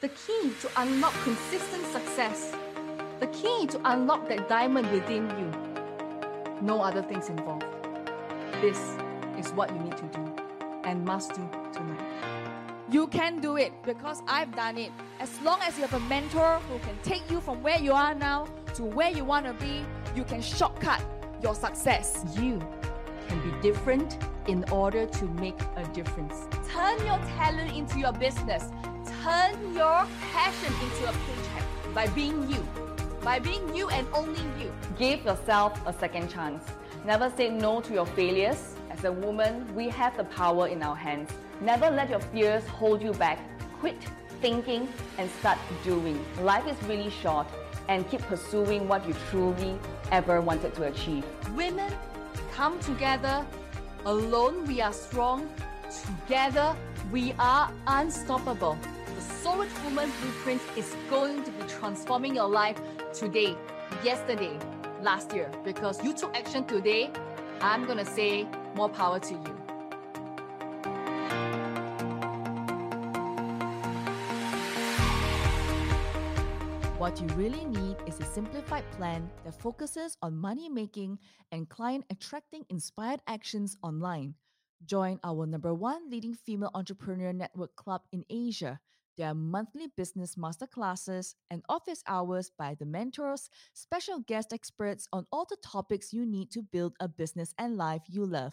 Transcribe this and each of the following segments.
The key to unlock consistent success. The key to unlock that diamond within you. No other things involved. This is what you need to do and must do tonight. You can do it because I've done it. As long as you have a mentor who can take you from where you are now to where you want to be, you can shortcut your success. You can be different in order to make a difference. Turn your talent into your business. Turn your passion into a paycheck by being you. By being you and only you. Give yourself a second chance. Never say no to your failures. As a woman, we have the power in our hands. Never let your fears hold you back. Quit thinking and start doing. Life is really short and keep pursuing what you truly ever wanted to achieve. Women come together. Alone we are strong. Together we are unstoppable. The Soul Rich Woman Blueprint is going to be transforming your life today, yesterday, last year. Because you took action today, I'm going to say more power to you. What you really need is a simplified plan that focuses on money making and client attracting inspired actions online. Join our number one leading female entrepreneur network club in Asia. There are monthly business masterclasses and office hours by the mentors, special guest experts on all the topics you need to build a business and life you love.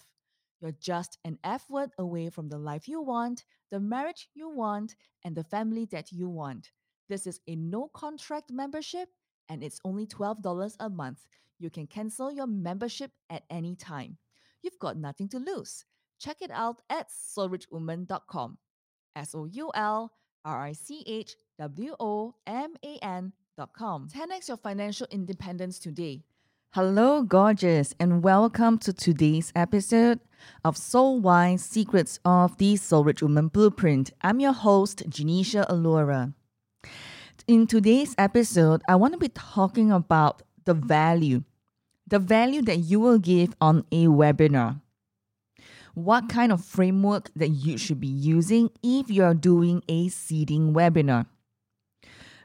You're just an F word away from the life you want, the marriage you want, and the family that you want. This is a no contract membership and it's only $12 a month. You can cancel your membership at any time. You've got nothing to lose. Check it out at soulrichwoman.com. S O U L R I C H W O M A N.com. 10x your financial independence today. Hello, gorgeous, and welcome to today's episode of Soul Wise Secrets of the Soul Rich Woman Blueprint. I'm your host, Genecia Alluora. In today's episode, I want to be talking about the value, the value that you will give on a webinar. What kind of framework that you should be using if you're doing a seeding webinar.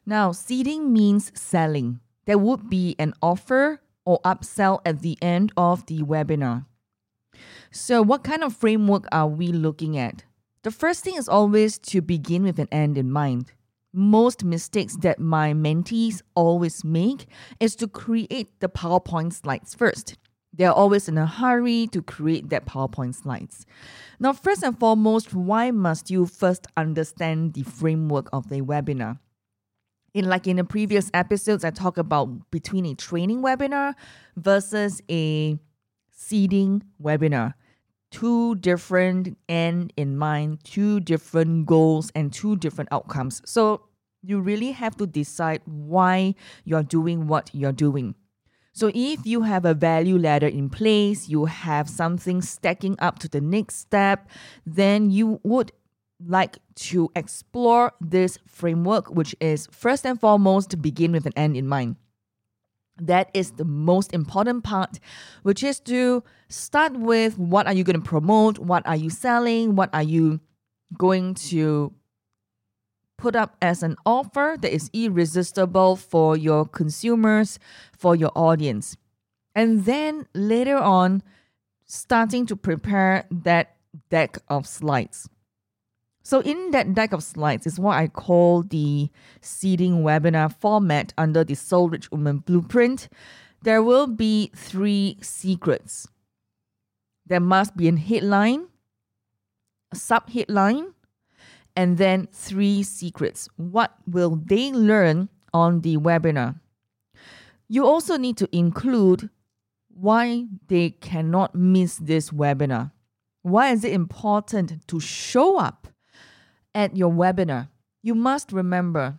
Now, seeding means selling. There would be an offer or upsell at the end of the webinar. So, what kind of framework are we looking at? The first thing is always to begin with an end in mind most mistakes that my mentees always make is to create the PowerPoint slides first. They're always in a hurry to create that PowerPoint slides. Now, first and foremost, why must you first understand the framework of the webinar? In like in the previous episodes, I talk about between a training webinar versus a seeding webinar two different end in mind, two different goals, and two different outcomes. So you really have to decide why you're doing what you're doing. So if you have a value ladder in place, you have something stacking up to the next step, then you would like to explore this framework, which is first and foremost to begin with an end in mind. That is the most important part, which is to start with what are you going to promote, what are you selling, what are you going to put up as an offer that is irresistible for your consumers, for your audience. And then later on, starting to prepare that deck of slides. So, in that deck of slides is what I call the seeding webinar format under the Soul Rich Woman Blueprint. There will be three secrets. There must be a headline, a sub headline, and then three secrets. What will they learn on the webinar? You also need to include why they cannot miss this webinar. Why is it important to show up at your webinar, you must remember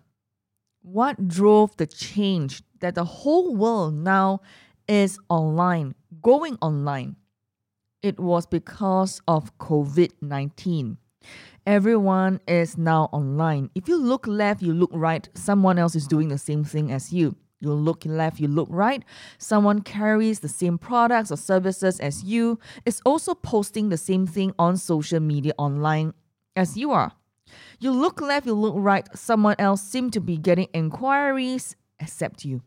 what drove the change that the whole world now is online, going online. It was because of COVID 19. Everyone is now online. If you look left, you look right, someone else is doing the same thing as you. You look left, you look right. Someone carries the same products or services as you, is also posting the same thing on social media online as you are. You look left, you look right, someone else seems to be getting inquiries except you.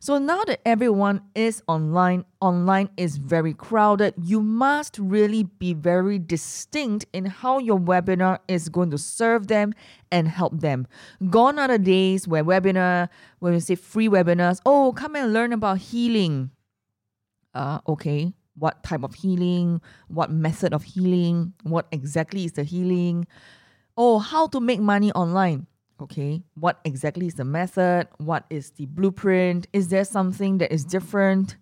So now that everyone is online, online is very crowded, you must really be very distinct in how your webinar is going to serve them and help them. Gone are the days where webinar, when you say free webinars, oh, come and learn about healing. Uh, okay, what type of healing, what method of healing, what exactly is the healing, oh, how to make money online. Okay, what exactly is the method? What is the blueprint? Is there something that is different?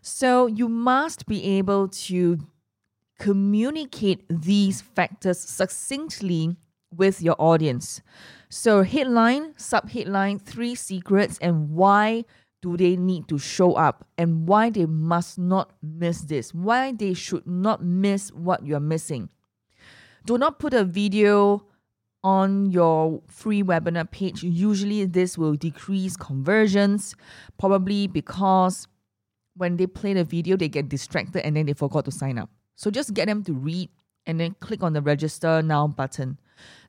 So you must be able to communicate these factors succinctly with your audience. So, headline, sub headline, three secrets, and why do they need to show up and why they must not miss this, why they should not miss what you're missing. Do not put a video on your free webinar page. Usually, this will decrease conversions, probably because when they play the video, they get distracted and then they forgot to sign up. So just get them to read and then click on the register now button.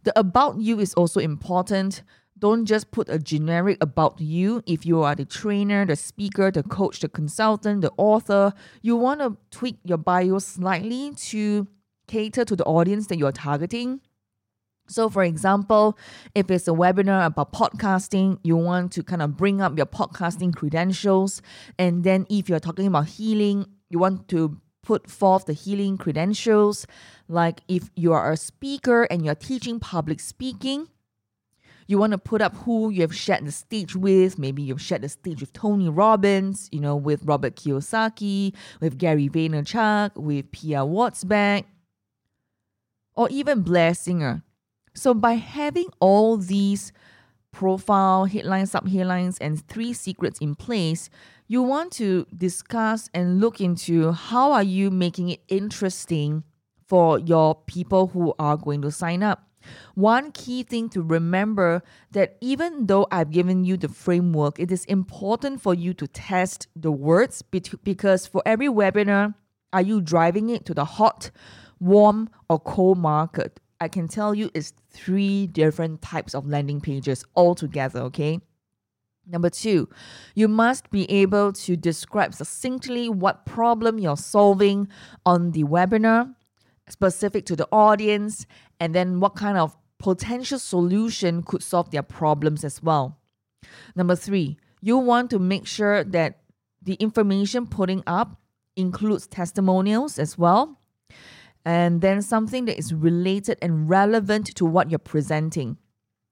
The about you is also important. Don't just put a generic about you. If you are the trainer, the speaker, the coach, the consultant, the author, you want to tweak your bio slightly to cater to the audience that you're targeting. So, for example, if it's a webinar about podcasting, you want to kind of bring up your podcasting credentials. And then, if you're talking about healing, you want to put forth the healing credentials. Like if you are a speaker and you're teaching public speaking, you want to put up who you have shared the stage with. Maybe you've shared the stage with Tony Robbins, you know, with Robert Kiyosaki, with Gary Vaynerchuk, with Pia Wurtzbach, or even Blair Singer. So by having all these profile, headlines, sub-headlines, and three secrets in place, you want to discuss and look into how are you making it interesting for your people who are going to sign up. One key thing to remember that even though I've given you the framework, it is important for you to test the words because for every webinar, are you driving it to the hot, warm, or cold market? I can tell you it's three different types of landing pages altogether, okay? Number two, you must be able to describe succinctly what problem you're solving on the webinar specific to the audience, and then what kind of potential solution could solve their problems as well. Number three, you want to make sure that the information putting up includes testimonials as well, and then something that is related and relevant to what you're presenting.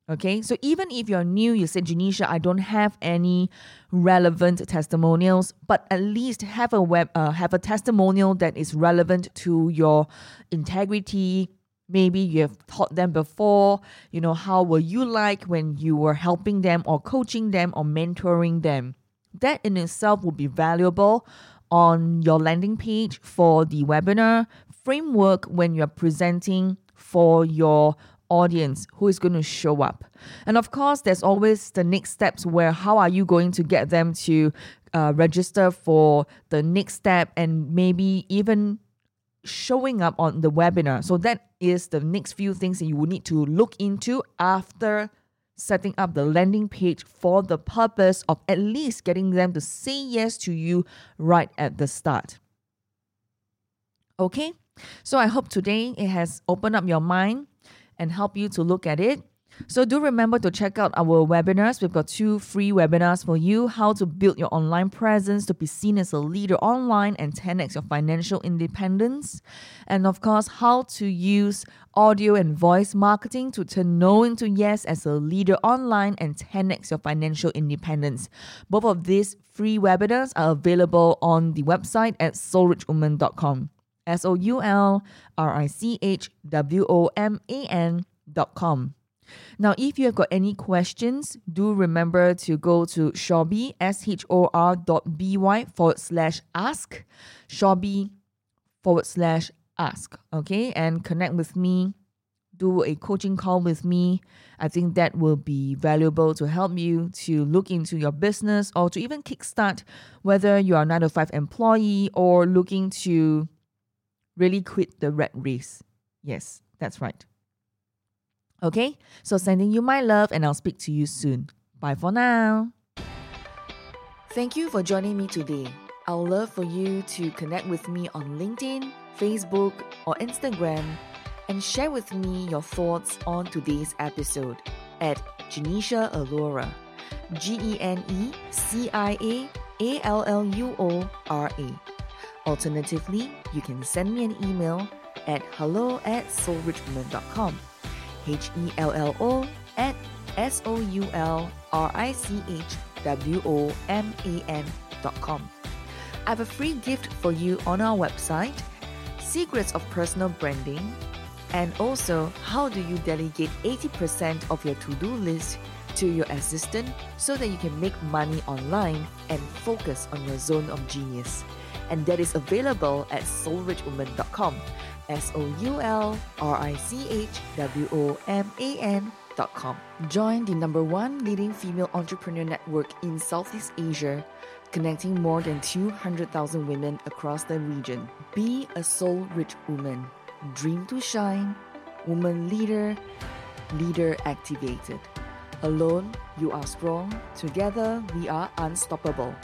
Okay, so even if you're new, you said, Genecia, I don't have any relevant testimonials, but at least have a web, uh, have a testimonial that is relevant to your integrity. Maybe you have taught them before. You know, how were you like when you were helping them or coaching them or mentoring them? That in itself will be valuable on your landing page for the webinar framework when you're presenting for your audience who is going to show up. And of course, there's always the next steps where how are you going to get them to uh, register for the next step and maybe even showing up on the webinar. So that is the next few things that you will need to look into after setting up the landing page for the purpose of at least getting them to say yes to you right at the start. Okay? So I hope today it has opened up your mind and help you to look at it. So do remember to check out our webinars. We've got two free webinars for you how to build your online presence to be seen as a leader online and 10x your financial independence. And of course, how to use audio and voice marketing to turn no into yes as a leader online and 10x your financial independence. Both of these free webinars are available on the website at soulrichwoman.com. S O U L R I C H W O M A N dot com. Now, if you have got any questions, do remember to go to Shorby, S H O R dot B Y forward slash ask, Shorby forward slash ask, okay, and connect with me. Do a coaching call with me. I think that will be valuable to help you to look into your business or to even kickstart whether you are a 9 to 5 employee or looking to really quit the rat race. Yes, that's right. Okay, so sending you my love, and I'll speak to you soon. Bye for now. Thank you for joining me today. I'd love for you to connect with me on LinkedIn, Facebook, or Instagram and share with me your thoughts on today's episode at Genecia Alluora. G E N E C I A A L L U O R A. Alternatively, you can send me an email at hello at soulrichwoman.com. H E L L O at S O U L R I C H W O M A N.com. I have a free gift for you on our website Secrets of Personal Branding, and also how do you delegate 80% of your to do list to your assistant so that you can make money online and focus on your zone of genius. And that is available at soulrichwoman.com. S O U L R I C H W O M A N.com. Join the number one leading female entrepreneur network in Southeast Asia, connecting more than 200,000 women across the region. Be a soul rich woman. Dream to shine. Woman leader. Leader activated. Alone, you are strong. Together, we are unstoppable.